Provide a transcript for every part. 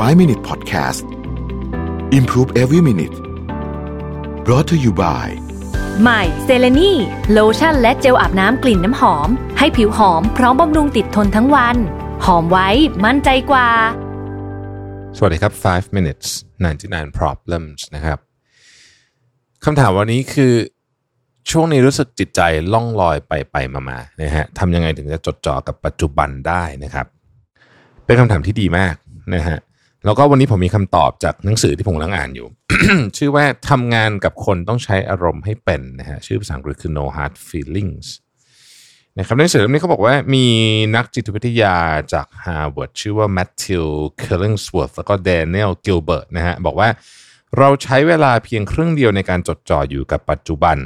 5 Minute Podcast Improve Every Minute brought to you by ใหม่เซเลนีโลชั่นและเจลอาบน้ำกลิ่นน้ำหอม ให้ผิวหอมพร้อมบำรุงติดทนทั้งวัน หอมไว้มั่นใจกว่า สวัสดีครับ 5 minutes 99 problems นะครับคำถามวันนี้คือช่วงนี้รู้สึกจิตใจล่องลอยไปไปมามานะฮะทำยังไงถึงจะจดจ่อกับปัจจุบันได้นะครับ เป็นคำถามที่ดีมากนะฮะ แล้วก็วันนี้ผมมีคำตอบจากหนังสือที่ผมกำลังอ่านอยู่ ชื่อว่าทำงานกับคนต้องใช้อารมณ์ให้เป็นนะฮะชื่อภาษาอังกฤษคือ no hard feelings นะครับในหนังสือเล่มนี้เขาบอกว่ามีนักจิตวิทยาจาก Harvard ชื่อว่า Matthew Killingsworth แล้วก็ Daniel Gilbert นะฮะบอกว่าเราใช้เวลาเพียงครึ่งเดียวในการจดจ่ออยู่กับปัจจุบัน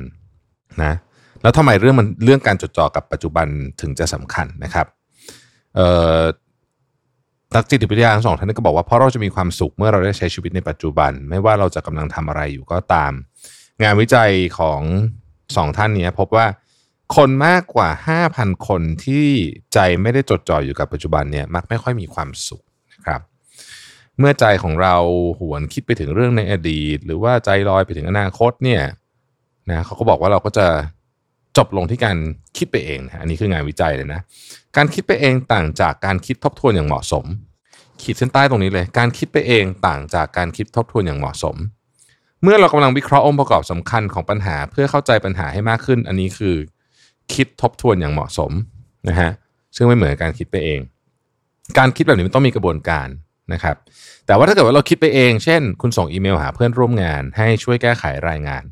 นะแล้วทำไมเรื่องมันเรื่องการจดจ่อกับปัจจุบันถึงจะสำคัญนะครับเอ่อ นักจิตวิทยาทั้งสองท่านก็บอกว่าเพราะเราจะมีความสุขเมื่อเราได้ใช้ชีวิตในปัจจุบัน ไม่ว่าเราจะกำลังทำอะไรอยู่ก็ตาม งานวิจัยของสองท่านนี้พบว่าคนมากกว่า 5,000 คนที่ใจไม่ได้จดจ่ออยู่กับปัจจุบันเนี่ยมักไม่ค่อยมีความสุขนะครับ เมื่อใจของเราหวนคิดไปถึงเรื่องในอดีต หรือว่าใจลอยไปถึงอนาคตเนี่ยนะเขาก็บอกว่าเราก็จะ จบลงที่การคิดไปเองนะอันนี้คืองานวิจัยเลยนะ การคิดไปเองต่างจากการคิดทบทวนอย่างเหมาะสม ขีดเส้นใต้ตรงนี้เลย การคิดไปเองต่างจากการคิดทบทวนอย่างเหมาะสม เมื่อเรากำลังวิเคราะห์องค์ประกอบสำคัญของปัญหา เพื่อเข้าใจปัญหาให้มากขึ้น อันนี้คือคิดทบทวนอย่างเหมาะสมนะฮะซึ่งไม่เหมือนการคิดไปเอง การคิดแบบนี้มันต้องมีกระบวนการนะครับ แต่ว่าถ้าเกิดว่าเราคิดไปเอง เช่น คุณส่งอีเมลหาเพื่อนร่วมงาน ให้ช่วยแก้ไขรายงาน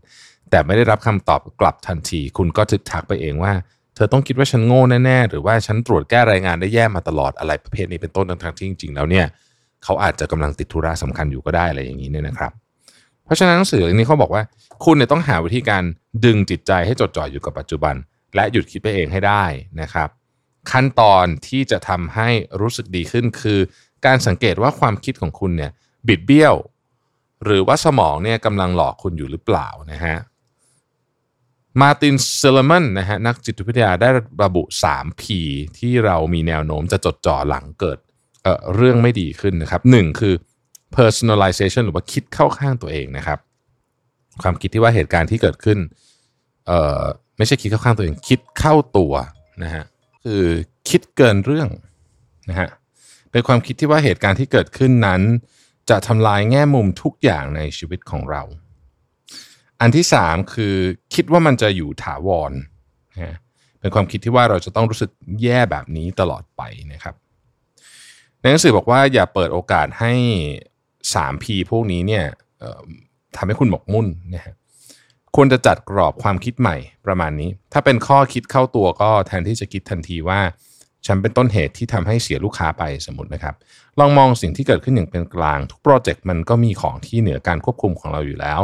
แต่ไม่ได้รับคำตอบกลับทันที คุณก็ทึกทักไปเองว่า เธอต้องคิดว่าฉันโง่แน่ๆ หรือว่าฉันตรวจแก้รายงานได้แย่มาตลอดอะไรประเภทนี้เป็นต้นทั้งที่จริงๆ แล้วเนี่ยเขาอาจจะกำลังติดธุระสำคัญอยู่ก็ได้อะไรอย่างนี้เนี่ยนะครับ เพราะฉะนั้นหนังสือเล่มนี้เขาบอกว่า คุณเนี่ยต้องหาวิธีการดึงจิตใจให้จดจ่ออยู่กับปัจจุบัน และหยุดคิดไปเองให้ได้นะครับ ขั้นตอนที่จะทำให้รู้สึกดีขึ้นคือ การสังเกตว่าความคิดของคุณเนี่ยบิดเบี้ยวหรือว่าสมองเนี่ยกำลังหลอกคุณอยู่หรือเปล่านะฮะ มาตินเซเลมันนะฮะนักจิตวิทยาได้ระบุ 3P ที่เรามีแนวโน้มจะจดจ่อหลังเกิดเเรื่องไม่ดีขึ้นนะครับหนึ่งคือ personalization หรือว่าคิดเข้าข้างตัวเองนะครับ ความคิดที่ว่าเหตุการณ์ที่เกิดขึ้นเอ่อไม่ใช่คิดเข้าข้างตัวเอง คิดเข้าตัวนะฮะคือคิดเกินเรื่องนะฮะเป็นความคิดที่ว่าเหตุการณ์ที่เกิดขึ้นนั้น จะทำลายแง่มุมทุกอย่างในชีวิตของเรา อันที่สามคือคิดว่ามันจะอยู่ถาวรนะเป็นความคิดที่ว่าเราจะต้องรู้สึกแย่แบบนี้ตลอดไปนะครับในหนังสือบอกว่าอย่าเปิดโอกาสให้ 3P พวกนี้เนี่ยทำให้คุณหมกมุ่นนะฮะควรจะจัดกรอบความคิดใหม่ประมาณนี้ ถ้าเป็นข้อคิดเข้าตัวก็แทนที่จะคิดทันทีว่า ฉันเป็นต้นเหตุที่ทำให้เสียลูกค้าไปสมมตินะครับ ลองมองสิ่งที่เกิดขึ้นอย่างเป็นกลาง ทุกโปรเจกต์มันก็มีของที่เหนือการควบคุมของเราอยู่แล้ว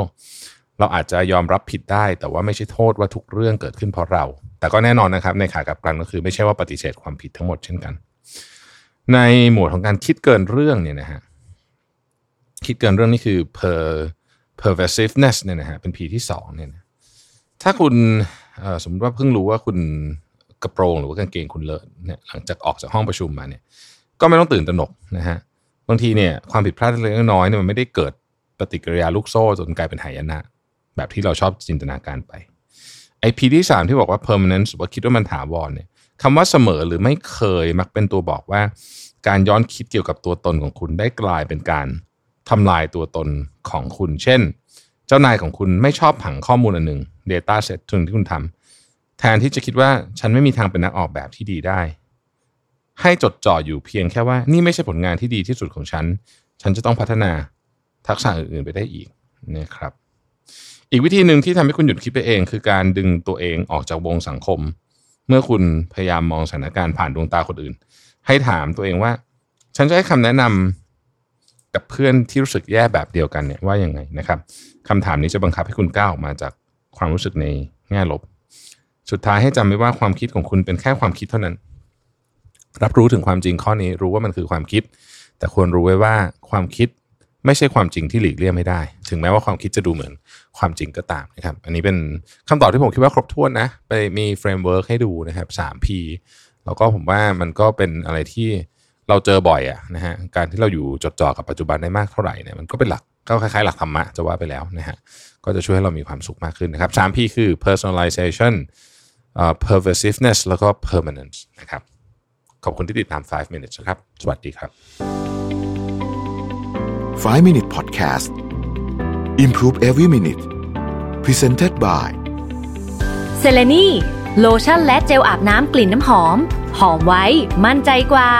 เราอาจจะยอมรับผิดได้ แต่ว่าไม่ใช่โทษว่าทุกเรื่องเกิดขึ้นเพราะเรา แต่ก็แน่นอนนะครับ ในขากลับกันก็คือไม่ใช่ว่าปฏิเสธความผิดทั้งหมดเช่นกัน ในหมวดของการคิดเกินเรื่องเนี่ยนะฮะคิดเกินเรื่องนี่คือ per pervasiveness เนี่ยนะฮะเป็น P ที่สองเนี่ยนะถ้าคุณสมมติว่าเพิ่งรู้ว่าคุณกระโปรงหรือว่ากางเกงคุณเลอะเนี่ยหลังจากออกจากห้องประชุมมาเนี่ย ก็ไม่ต้องตื่นตระหนกนะฮะบางทีเนี่ยความผิดพลาดเล็กน้อยเนี่ยมันไม่ได้เกิดปฏิกิริยาลูกโซ่จนกลายเป็นหายนะ แบบที่เราชอบจินตนาการไปไอพีที่สามที่บอกว่า permanence ว่าคิดว่ามันถาวรเนี่ยคำว่าเสมอหรือไม่เคยมักเป็นตัวบอกว่า การย้อนคิดเกี่ยวกับตัวตนของคุณได้กลายเป็นการทำลายตัวตนของคุณ เช่น เจ้านายของคุณไม่ชอบผังข้อมูลอันหนึ่ง Data Set ทึงที่คุณทำแทนที่จะคิดว่าฉันไม่มีทางเป็นนักออกแบบที่ดีได้ ให้จดจ่ออยู่เพียงแค่ว่า นี่ไม่ใช่ผลงานที่ดีที่สุดของฉัน ฉันจะต้องพัฒนาทักษะอื่นๆไปได้อีกนะครับ อีกวิธีหนึ่งที่ทำให้คุณหยุดคิดไปเอง คือการดึงตัวเองออกจากวงสังคม เมื่อคุณพยายามมองสถานการณ์ผ่านดวงตาคนอื่น ให้ถามตัวเองว่า ฉันจะให้คำแนะนำกับเพื่อนที่รู้สึกแย่แบบเดียวกันเนี่ยว่ายังไงนะครับคำถามนี้จะบังคับให้คุณก้าวออกมาจากความรู้สึกในแง่ลบ สุดท้ายให้จำไว้ว่าความคิดของคุณเป็นแค่ความคิดเท่านั้น รับรู้ถึงความจริงข้อนี้รู้ว่ามันคือความคิด แต่ควรรู้ไว้ว่าความคิด ไม่ใช่ความจริงที่หลีกเลี่ยงไม่ได้ ถึงแม้ว่าความคิดจะดูเหมือนความจริงก็ตามนะครับ อันนี้เป็นคำตอบที่ผมคิดว่าครบถ้วนนะ ไปมี framework ให้ดูนะครับ 3P แล้วก็ผมว่ามันก็เป็นอะไรที่เราเจอบ่อยอะนะฮะ การที่เราอยู่จดจ่อกับปัจจุบันได้มากเท่าไหร่เนี่ยมันก็เป็นหลักก็คล้ายๆ หลักธรรมะจะว่าไปแล้วนะฮะ ก็จะช่วยให้เรามีความสุขมากขึ้นนะครับสาม P คือ personalization uh, pervasiveness แล้วก็ permanence นะครับ ขอบคุณที่ติดตาม 5 minutes นะครับ สวัสดีครับ 5 Minute Podcast Improve Every Minute Presented by เซเลนีโลชั่นและเจลอาบน้ำกลิ่นน้ำหอม หอมไว้ มั่นใจกว่า